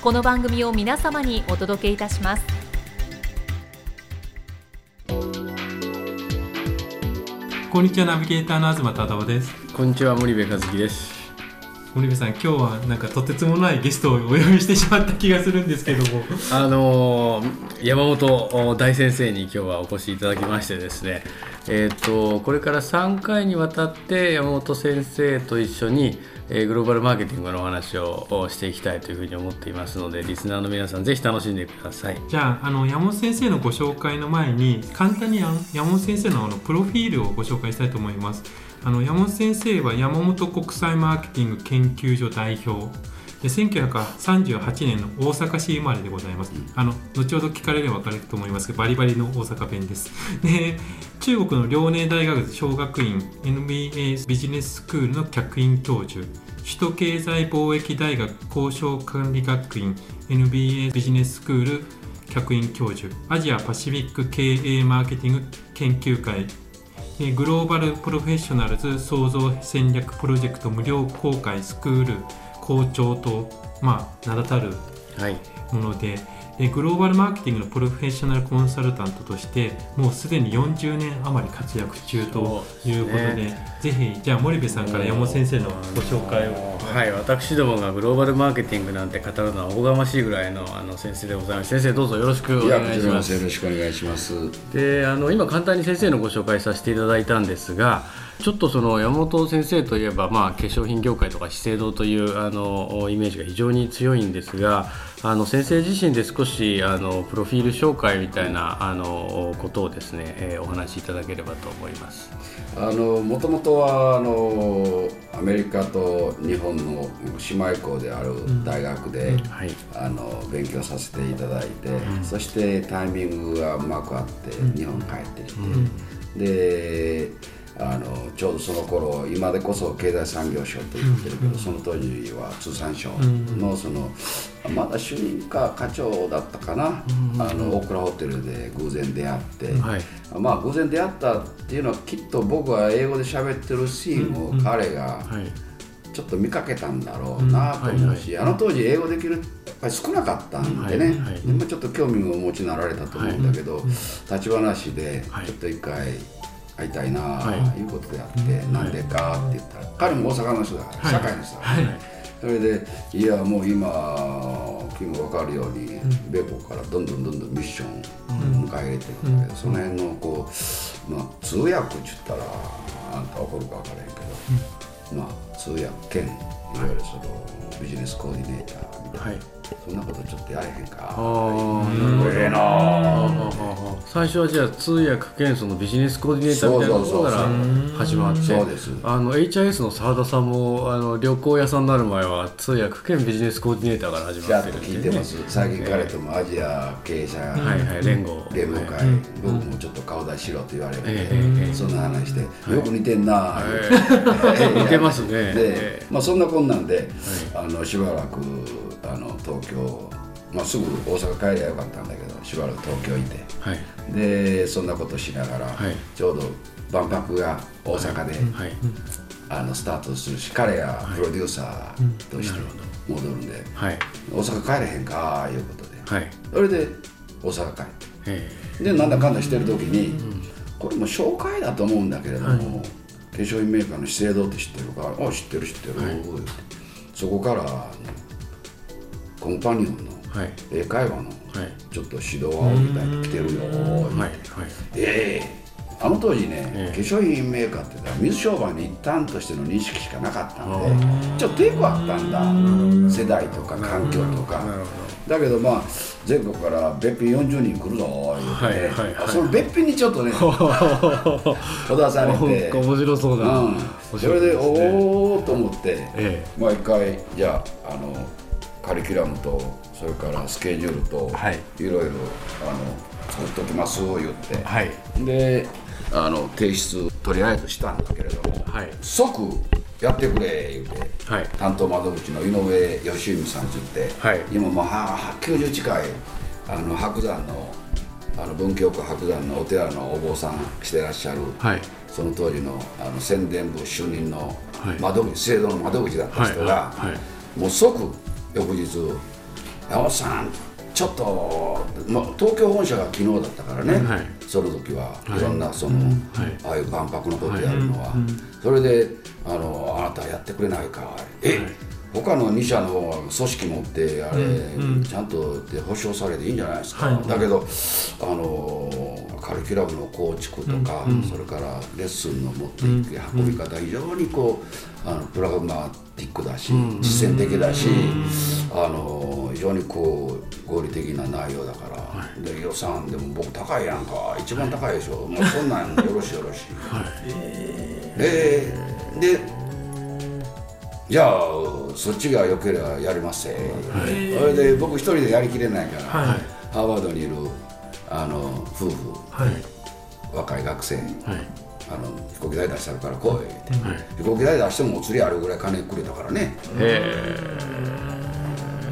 この番組を皆様にお届けいたします。こんにちはナビゲーターの東忠夫です。こんにちは森部和樹です。森部さん今日はなんかとてつもないゲストをお呼びしてしまった気がするんですけども。あのー、山本大先生に今日はお越しいただきましてですね。えっ、ー、とこれから3回にわたって山本先生と一緒にえグローバルマーケティングのお話をしていきたいというふうに思っていますのでリスナーの皆さんぜひ楽しんでください。じゃああの山本先生のご紹介の前に簡単に山本先生のあのプロフィールをご紹介したいと思います。あの山本先生は山本国際マーケティング研究所代表。で1938年の大阪市生まれでございます。あの後ほど聞かれれば分かると思いますけどバリバリの大阪弁です。で中国の遼寧大学小学院 NBA ビジネススクールの客員教授。首都経済貿易大学交渉管理学院 NBA ビジネススクール客員教授。アジアパシフィック経営マーケティング研究会。グローバルプロフェッショナルズ創造戦略プロジェクト無料公開スクール校長と、まあ、名だたるもので、はい、グローバルマーケティングのプロフェッショナルコンサルタントとしてもうすでに40年余り活躍中ということで、ね、ぜひじゃあ森部さんから山本先生のご紹介を。はい私どもがグローバルマーケティングなんて語るのはおこがましいぐらいのあの先生でございます。先生どうぞよろしくお願いします。よろしくお願いします。であの今簡単に先生のご紹介させていただいたんですがちょっとその山本先生といえば、まあ、化粧品業界とか資生堂というあのイメージが非常に強いんですがあの先生自身で少しあのプロフィール紹介みたいなあのことをですね、えー、お話しいただければと思います。あのもともとはあのアメリカと日本の姉妹校である大学で、うん。はい、あの勉強させていただいて、うん、そしてタイミングがうまくあって日本帰ってきて、うん、でちょうどその頃今でこそ経済産業省と言ってるけど、その当時は通産省のそのまだ主任か課長だったかな、あのオクラホテルで偶然出会って、はい、まあ偶然出会ったっていうのはきっと僕は英語で喋ってるシーンを彼がちょっと見かけたんだろうなと思うし、あの当時英語できるやっぱり少なかったんでね、今ちょっと興味をお持ちになられたと思うんだけど、立ち話でちょっと一回。会いたいな、はい、いうことであって、うん、なんでかって言ったら彼も大阪の人だから、社会の人だから、ね、それでいやもう今君も分かるように、米国からどんどんどんどんミッションを迎え入れてるんだけど、その辺のこう、まあ、通訳っちゅったらあんた怒るか分からへんけど、まあ通訳兼いわゆるそのビジネスコーディネーターみたいな。そんなことちょっとやれへんか。ああ、なるほど。ええな。最初はじゃあ通訳兼そのビジネスコーディネーターみたいなところから始まって、そうです。あの HIS の澤田さん。もあの旅行屋さん。になる前は通訳兼ビジネスコーディネーターから始まってる、ね。聞いてます。最近彼ともアジア経営者はいはい連合連合会、僕もちょっと顔出しろと言われて、そん。な話してよく似てん。な。似てますね。で、まあそん。なこんなんで、あのしばらくあの東京、まあ、すぐ大阪帰りゃよかったんだけどしばらく東京いて、はい、でそんなことしながら、はい、ちょうど万博が大阪で、はい、あのスタートするし彼がプロデューサーとして戻るんで、大阪帰れへんかいうことで、それで大阪帰って。でなんだかんだしてる時に、これも紹介だと思うんだけれども、化粧品メーカーの資生堂って知ってるか？あ知ってる知ってる、そこからコンパニオンのはい。英会話のはい。ちょっと指導を仰ぎたいと来てるよはいはい。ええあの当時ね、ええ。化粧品メーカーって水商売の一端としての認識しかなかったんでちょっと抵抗あったんだ。世代とか環境とか。だけどまあ全国から別品40人来るぞ言うて、はいはいはいあその別品にちょっとね こだわされて、面白そうな、うん、それでおおと思って、えまあ一回じゃああのカリキュラムとそれからスケジュールと、はい。いろいろあの作っときます言って、はい。であの提出とりあえずしたんだけれども、はい。即やってくれ言うて、はい。担当窓口の井上義文さんって言って、はい。今もうはは90近いあの白山のあの文京区白山のお寺のお坊さんしてらっしゃる、はい。その当時のあの宣伝部主任のはい。窓口、制度の窓口だった人が、もう即翌日「山本さんちょっと、まあ、東京本社が昨日だったからね、はいその時はい。ろんなその、はい。ああいう万博のことやるのは、それであの「あなたやってくれないか」え、他の2社の組織持ってあれ、ちゃんとで保証されていいんじゃないですか、はい。だけどあのカリキュラムの構築とか、それからレッスンの持っていく運び方、非常にこうあのプラグマティックだし、実践的だし、あの非常にこう合理的な内容だから、で予算でも僕高いやんか。一番高いでしょ。もうそんなんよろしいよろしい。ででじゃあそっちが良ければやりますせ、それで僕一人でやりきれないから、はい。ハーバードにいるあの夫婦。はい。はい若い学生。はい。あの飛行機代出したるから来いって、はい。飛行機代出してもお釣りあるぐらい金くれたからね。へ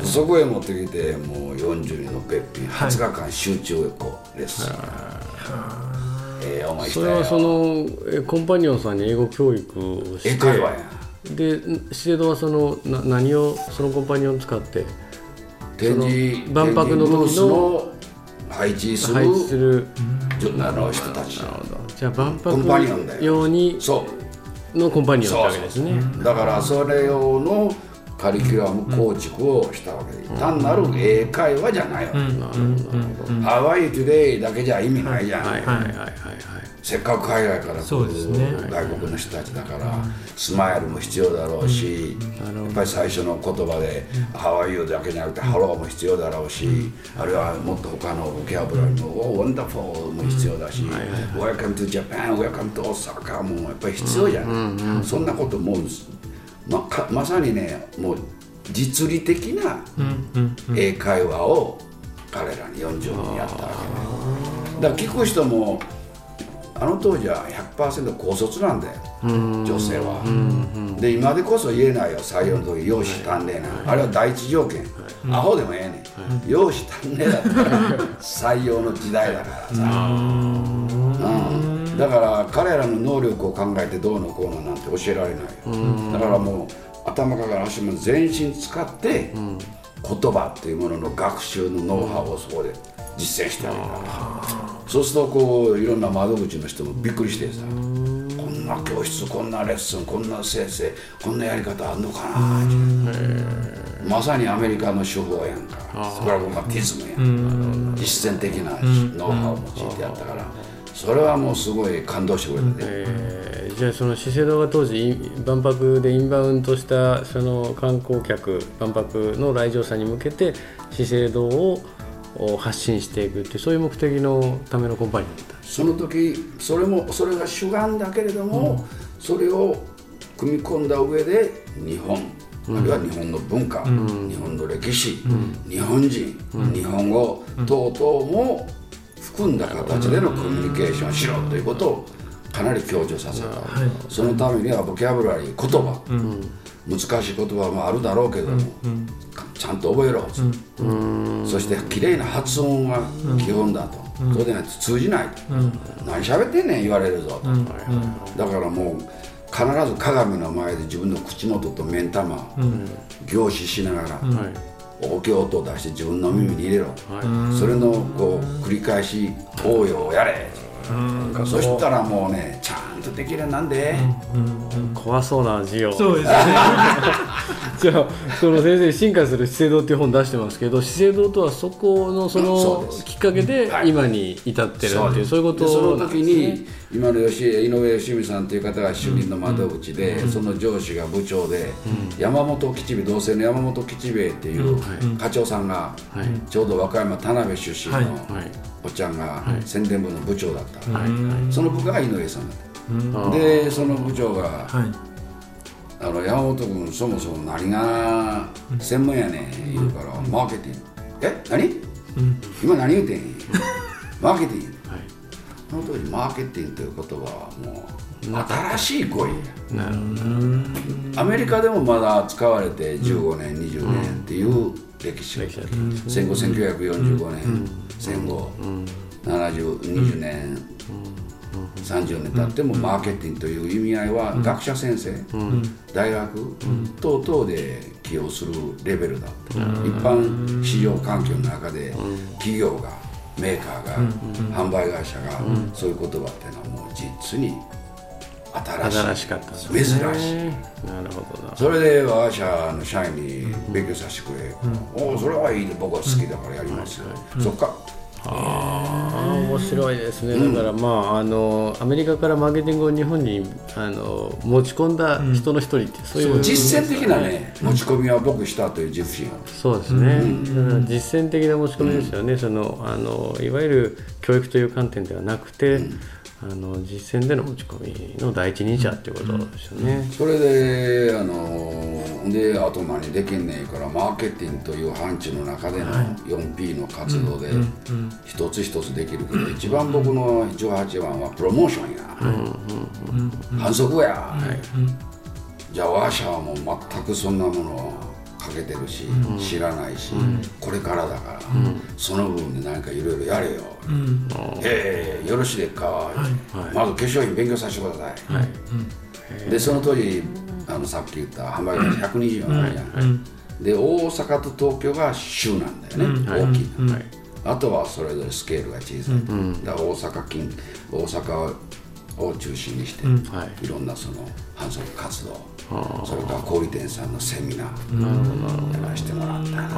そこへ持ってきてもう40人の別品はい20日間集中こうレッスン。ええお前えそれはそのえコンパニオンさんに英語教育をして。英会話や。で資生堂はそのな何をそのコンパニオンを使って？展示万博の時の配置する配置する。あの人たち。じゃあ万博よ。用にのコンパニオンってわけですね。だからそれ用のカリキュラム構築をしたわけで、単なる英会話じゃないわけ、なるほどなるほど How are you today? だけじゃ意味ないじゃん、はいはいはいはいはい。せっかく海外から来そうですね。る外国の人たちだから、スマイルも必要だろうし、やっぱり最初の言葉で「How are you?」だけじゃなくて「Hello」も必要だろうし、あるいはもっと他のボキャブラリーも「Oh, wonderful」も必要だし「Welcome to Japan」「Welcome to Osaka」もやっぱり必要じゃない、そんなこともうまかまさにねもう実利的な英会話を彼らに40人やったわけね。だから聞く人もあの当時は100%高卒なんだよ女性は。で今でこそ言えないよ採用の時容姿端麗なあれは第一条件。アホでもええねん。容姿端麗だったら採用の時代だからさ。うんだから彼らの能力を考えてどうのこうのなんて教えられない。よだからもう頭から足まで全身使って言葉っていうものの学習のノウハウをそこで実践してあげたそうするとこういろんな窓口の人もびっくりしてさこんな教室こんなレッスンこんな先生こんなやり方あんのかなまさにアメリカの手法やんか。プラグマティズムやん実践的なノウハウを用いてやったからそれはもうすごい感動してくれたね。えーじゃあその資生堂が当時万博でインバウンドしたその観光客万博の来場者に向けて資生堂をお発信していくってそういう目的のためのコンパニーだった。その時それもそれが主眼だけれども、それを組み込んだ上で日本、あるいは日本の文化、日本の歴史、日本人、日本語等々も含んだ形でのコミュニケーションをしろということをかなり強調させた、そのためにはボキャブラリー言葉、難しい言葉もあるだろうけども、ちゃんと覚えろ、そして綺麗な発音が基本だと、そうでないと通じないと、何喋ってんねん言われるぞと、だからもう必ず鏡の前で自分の口元と目ん玉、凝視しながら、大きい音を出して自分の耳に入れろ、それのこう繰り返し応用をやれ、そしたらもうねちゃんんとできるなんで、怖そうな授業。そうですね。じゃあその先生進化する資生堂っていう本出してますけど資生堂とはそこのそのきっかけではい。今に至ってるっていうそういうことでその時に今の吉井上義美さんという方が主任の窓口で、その上司が部長で、山本吉兵衛同姓の山本吉兵衛っていう課長さんが、はい。ちょうど和歌山田辺出身のおっちゃんが宣伝部の部長だった、はい。はい。その部下が井上さんだった、でその部長がはい。あの山本君そもそも何が専門やねん言うから、マーケティング。え？何、今何言うてん？マーケティング。はい。その当時マーケティングという言葉はもう新しい語彙や。なるほどアメリカでもまだ使われて15年、20年っていう歴史歴史だったん。です戦後1945年、戦後、70、20年、30年経ってもマーケティングという意味合いは学者先生、大学、等々で起用するレベルだ。った、一般市場環境の中で企業がメーカーが、販売会社が、そういう言葉っていうのはもう実に新しかった珍しい。なるほどな。それで我が社の社員に勉強させてくれ、おおそれはいいで僕は好きだからやりますよ、そっかああ面白いですね、だからまああのアメリカからマーケティングを日本にあの持ち込んだ人の一人って、そういう実践的なね持ち込みは僕したという自負心が。あるそうですね、だから実践的な持ち込みですよね、そのあのいわゆる教育という観点ではなくて、あの実践での持ち込みの第一人者っていうことですよね。それであのであと何できんねんからマーケティングという範疇の中での 4P の活動で一つ一つできるけど一番僕の18番はプロモーションや、反則や、じゃあ我が社はもう全くそんなものをかけてるし、知らないし、これからだから、その部分で何かいろいろやれよ、ええよろしいですか、まず化粧品勉強させてください、でその当時あのさっき言った販売会社124あるじゃん、で大阪と東京が州なんだよね、大きいの、あとはそれぞれスケールが小さい、だから大阪近大阪を中心にして、はい。いろんなその反則活動それから小売店さんのセミナーやらせてもらったな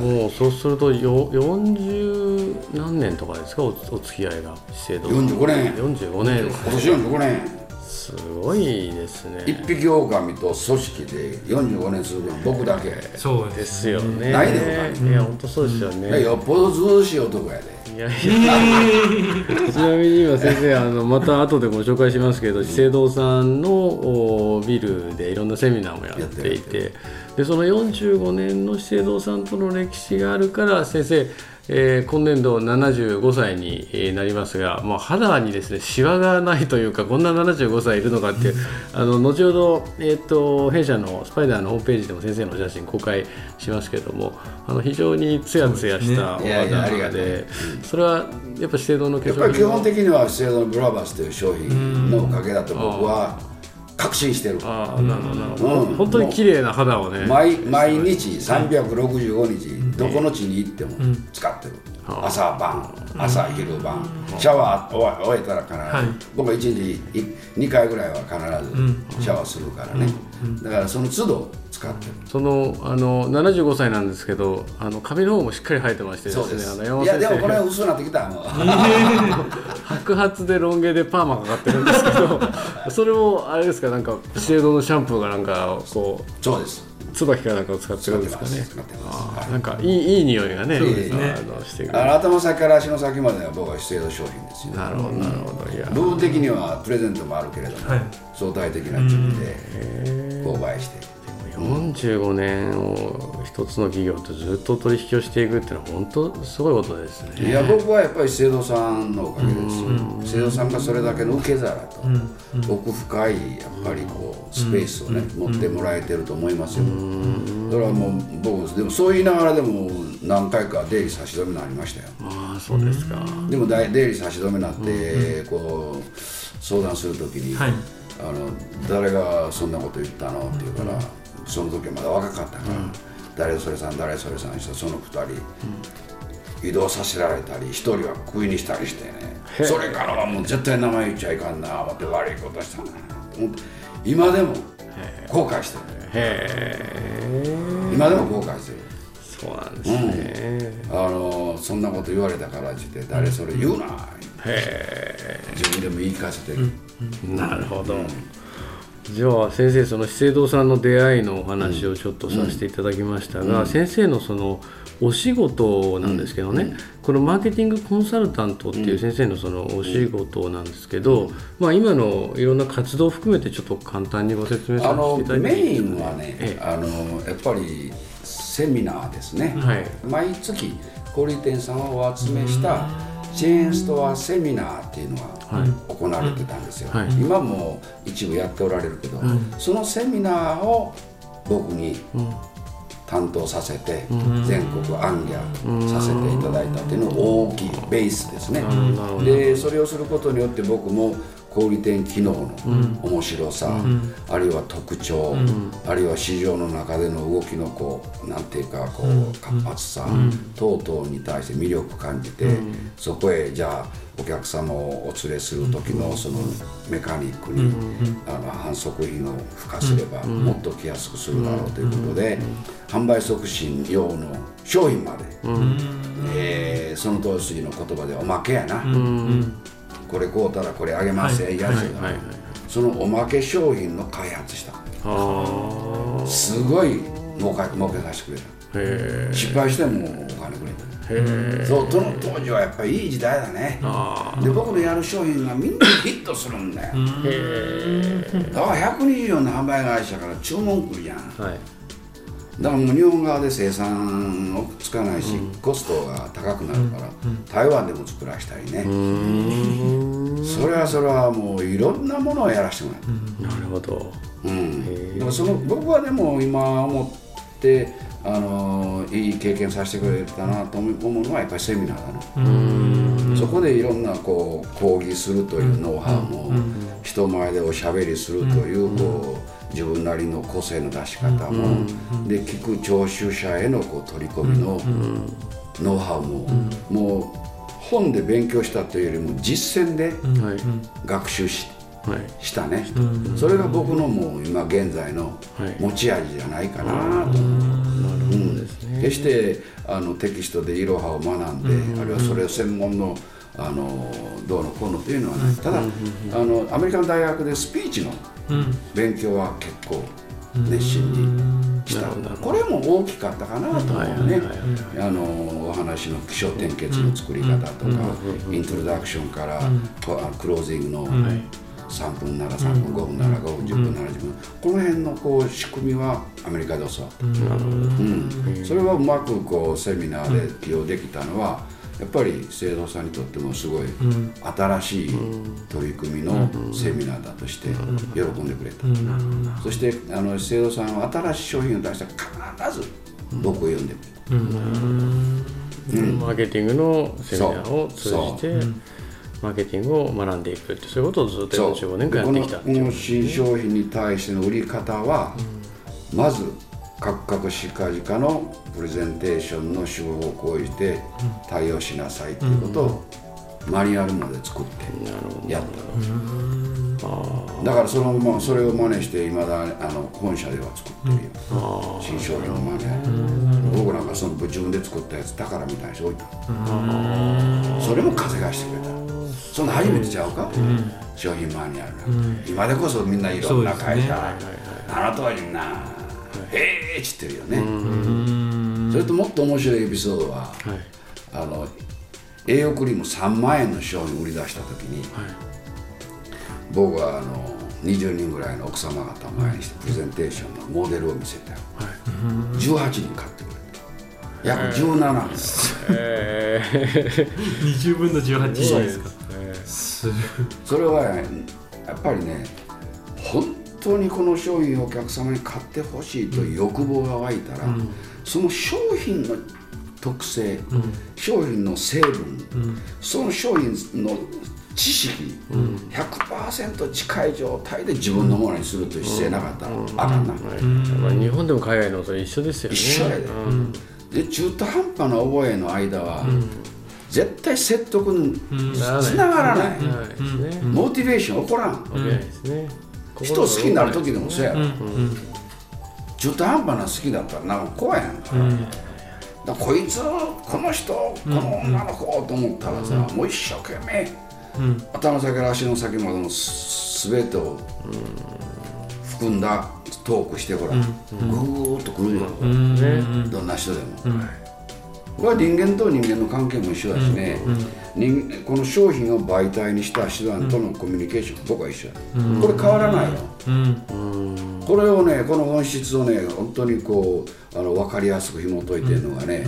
もうそうするとよ40何年とかですか？おお付き合いが資生堂45年。45年。今年45年すごいですね。一匹狼と組織で45年続くの僕だけ。そうでですすよね。ないで他いや本当そうですよね。よっぽどずうしい男やで。いやいや。ちなみに今先生あのまた後でご紹介しますけど資生堂さんのおビルでいろんなセミナーもやっていてでその45年の資生堂さんとの歴史があるから先生、えー今年度75歳にえーなりますがもう肌にですねシワがないというかこんな75歳いるのかっていうあの後ほど、えー、と弊社のスパイダーのホームページでも先生のお写真公開しますけどもあの非常にツヤツヤしたお肌でそれはやっぱ資生堂の化やっぱり基粧品本的には資生堂のブラバスという商品のおかげだと僕は確信してる。ああなるほどなるほど、うん。本当に綺麗な肌をね毎毎日365日どこの地に行っても使ってる、朝晩朝昼晩シャワー終え終えたら必ず、はい。僕は1日2回ぐらいは必ずシャワーするからね、だからその都度使ってる。そのあの75歳なんですけどあの髪の方もしっかり生えてましてですねそうです。あのいやでもこれ先薄くなってきた。もう生白髪でロン毛でパーマかかってるんですけどそれもあれですかなんか資生堂のシャンプーがなんかこうそうです椿かなんかを使ってるんですかね。なんかいいいい匂いがねそうですね。あのしてくる。頭先から足の先までは僕は資生堂商品ですよ。なるほどなるほど。いや。部分的にはプレゼントもあるけれども、はい。相対的な準備で購買して45年を一つの企業とずっと取引をしていくっていうのは本当すごいことですね。いや僕はやっぱり資生堂さんのおかげですよ。資生堂さんがそれだけの受け皿と奥深いやっぱりこうスペースをね持ってもらえてると思いますよ。だからもう僕でもそう言いながらでも何回か出入り差し止めになりましたよ。ああそうですか。でも出入り差し止めになってこう相談するときにはいあの誰がそんなこと言ったのって言うから、その時はまだ若かったから、誰それさん誰それさんしてその2人、移動させられたり1人はクビにしたりしてねそれからはもう絶対名前言っちゃいかんな思って悪いことしたな今でも後悔してる。今でも後悔してる。そうなんですね、うん、あのそんなこと言われたからって誰それ言うな、へ自分でも言い聞かせてる、なるほど、じゃあ先生その資生堂さんの出会いのお話をちょっとさせていただきましたが、先生のそのお仕事なんですけどね、このマーケティングコンサルタントっていう先生のそのお仕事なんですけど、まあ、今のいろんな活動を含めてちょっと簡単にご説明させていただいてメインはね、あのやっぱりセミナーですね、はい、毎月小売店さんをお集めしたチェーンストアセミナーっていうのが行われてたんですよ、はい、今も一部やっておられるけど、そのセミナーを僕に担当させて、全国アンギャさせていただいたっていうのが大きいベースですね、でそれをすることによって僕も小売店機能の面白さ、あるいは特徴、あるいは市場の中での動きのこうなんていうかこう活発さ、等々に対して魅力感じて、そこへじゃあお客様をお連れする時のそのメカニックに、あの反則品を付加すればもっと来やすくするだろうということで、販売促進用の商品まで、えー、その当時の言葉でおまけやな、これ買うたらこれあげますえ、やつが、そのおまけ商品の開発した。すごい儲か儲けさせてくれた。失敗してもお金くれた。そうその当時はやっぱりいい時代だね。で僕のやる商品がみんなヒットするんだよ。だから124の販売会社から注文来るじゃん、はいだからもう日本側で生産をつかないし、うん、コストが高くなるから、うん、台湾でも作らしたりね。それはそれはもういろんなものをやらせてもらった、なるほど、うん、だからその僕はでも今思ってあのいい経験させてくれたなと思うのはやっぱりセミナーだな。そこでいろんなこう講義するというノウハウも、人前でおしゃべりするというこう自分なりの個性の出し方も、で聞く聴衆者へのこう取り込みのノウハウも、もう本で勉強したというよりも実践で学習し,、したね、それが僕のもう今現在の持ち味じゃないかなと。思う。決してあのテキストでいろはを学んで、あるいはそれを専門のあのどうのこうのっていうのはね、ただ、あのアメリカの大学でスピーチの勉強は結構熱心にした、これも大きかったかなと思うね。あのお話の気象点結の作り方とか、イントロダクションから、クロージングの、3分なら3分、5分なら5分、10分なら10分、この辺のこう仕組みはアメリカで教わった、うん。それはうまくこうセミナーで利用できたのは、やっぱり資生堂さんにとってもすごい新しい取り組みのセミナーだとして喜んでくれた、そしてあの資生堂さんは新しい商品を出したら必ず僕を呼んでくれた、マーケティングのセミナーを通じてマーケティングを学んでいくってそういうことをずっと45年間やってきた。この新商品に対しての売り方は、まずカクカクしかじかのプレゼンテーションの手法を講じて対応しなさいっていうことをマニュアルまで作ってやった、だからそのままそれを真似していまだあの本社では作ってるよ。新商品のマニュアル僕なんかその自分で作ったやつ宝みたいにしておいたそれも風がしてくれた。そんな初めてちゃうか、商品マニュアル、今でこそみんないろんな会社、あの当時なへえっつってるよね。それともっと面白いエピソードは、はい、あの栄養クリーム3万円の商品売り出した時に、はい、僕はあの20人ぐらいの奥様方を前にしてプレゼンテーションのモデルを見せて、はい、18人買ってくれた。約17人、え。ー、20 分の18ですか、えー、それはやっぱりね本当にこの商品をお客様に買ってほしいという欲望が湧いたら、うん、その商品の特性、うん、商品の成分、うん、その商品の知識、うん、100%近い状態で自分のものにするという姿勢なかったら、あかんな、うん、日本でも海外のと一緒ですよね。一緒やで,、で中途半端な覚えの間は、絶対説得にうん。つながらない、ならないですね。モチベーション起こらん、起きないですね。人好きになる時でもそうやろ、うん。中途半端な好きだったらなんか怖いやんか,、うん。だこいつこの人この女の子と思ったらさ、もう一生懸命うん。頭先から足の先までのすべてを含んだトークしてほら、ぐーっとくるよ、うん。ねどんな人でも、これは人間と人間の関係も一緒だしね、人この商品を媒体にした手段とのコミュニケーション、僕は一緒や、これ変わらないよ、うん。これをねこの本質をね本当にこうあの分かりやすく紐解いてるのがね、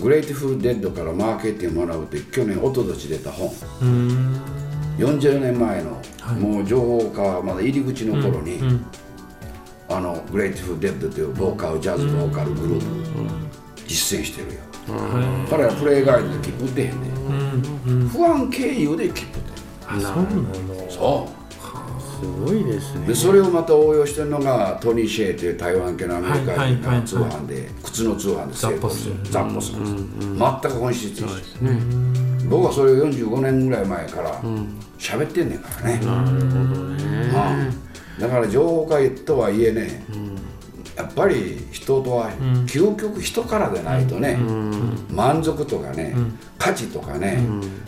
グレイトフル・デッドからマーケティングを学ぶって去年おととし出た本。うん。40年前の、もう情報化まだ入り口の頃に、うん。あのグレイトフル・デッドというボーカルジャズボーカルグループ、実践してるよ、彼らプレイガイドで切符出へんね、ファン経由で切符出なるほるそど。すごいですね。うでそれをまた応用してるのがトニー・シェイという台湾系のアメリカ人はいはいはいはい。が通販で靴の通販で成功する。ザザッポするんです全く本質一緒ね。僕はそれを45年ぐらい前から喋ってんねんからね、なるほどね。うん。だから情報化とはいえね、やっぱり人とは究極人からでないとね、満足とかね、価値とかね、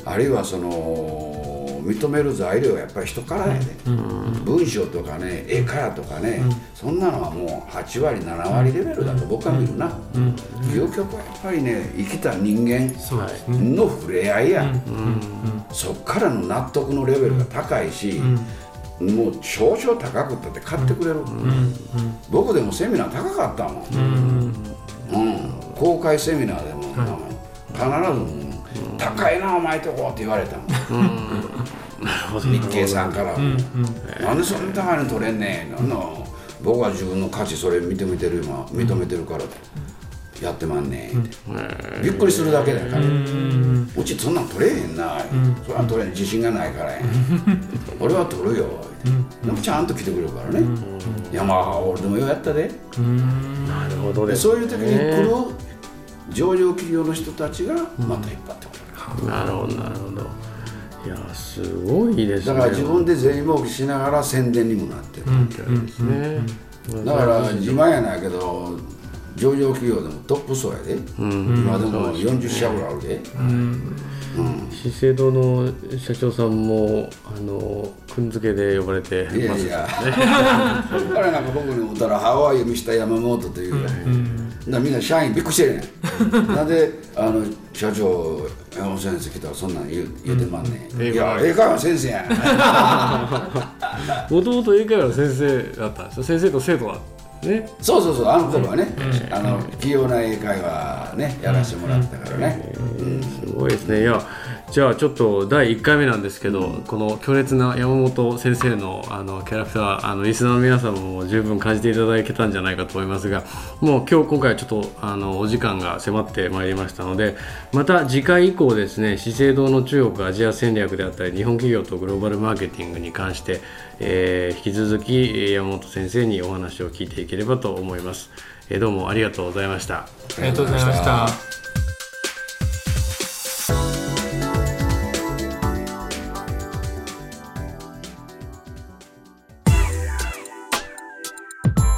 あるいはその認める材料はやっぱり人からやで、文章とかね絵からとかね、そんなのはもう8割7割レベルだと僕は見るな、究極はやっぱりね生きた人間の触れ合いや、そっからの納得のレベルが高いし、もう少々高くったって買ってくれる、僕でもセミナー高かったもん、うん。公開セミナーでも、必ず、高いなお前とこ」って言われたもん、日経さんから、なんでそんな高いの取れんねん。なんの僕は自分の価値それ認めてる今認めてるからやってまんねん。って、びっくりするだけだから、うちそんなん取れへんな、それは取れん自信がないからや。俺は取るよ、でもちゃんと来てくれるからね、いやまあ俺でもようやったで、なるほどです。でそういう時に来る上場企業の人たちがまた引っ張ってくれる、なるほどなるほど。いやすごいですね。だから自分で銭儲けしながら宣伝にもなってる、ですね。だから自慢やないけど上場企業でもトップ層やで、今でも40社ぐらいあるで、資生堂の社長さんもあのくんづけで呼ばれてますいや。いや、彼なんか僕に会ったら「ハワイを見した山本」という、だからみんな社員びっくりしてるね。ん。なんであの社長山本先生来たらそんなん言う言うてまんねん、いや英会話先生や。んもともと英会話の先生だったんですよ。先生と生徒はね。そうそうそうあの頃はね、あの器用な英会話ねやらせてもらったからね、すごいですね。いやじゃあちょっと第1回目なんですけど、この強烈な山本先生のあのキャラクターあのリスナーの皆さんも十分感じていただけたんじゃないかと思いますがもう今日今回はちょっとあのお時間が迫ってまいりましたのでまた次回以降ですね資生堂の中国アジア戦略であったり日本企業とグローバルマーケティングに関して、えー引き続きえー山本先生にお話を聞いていければと思います、えーどうもありがとうございました。ありがとうございました。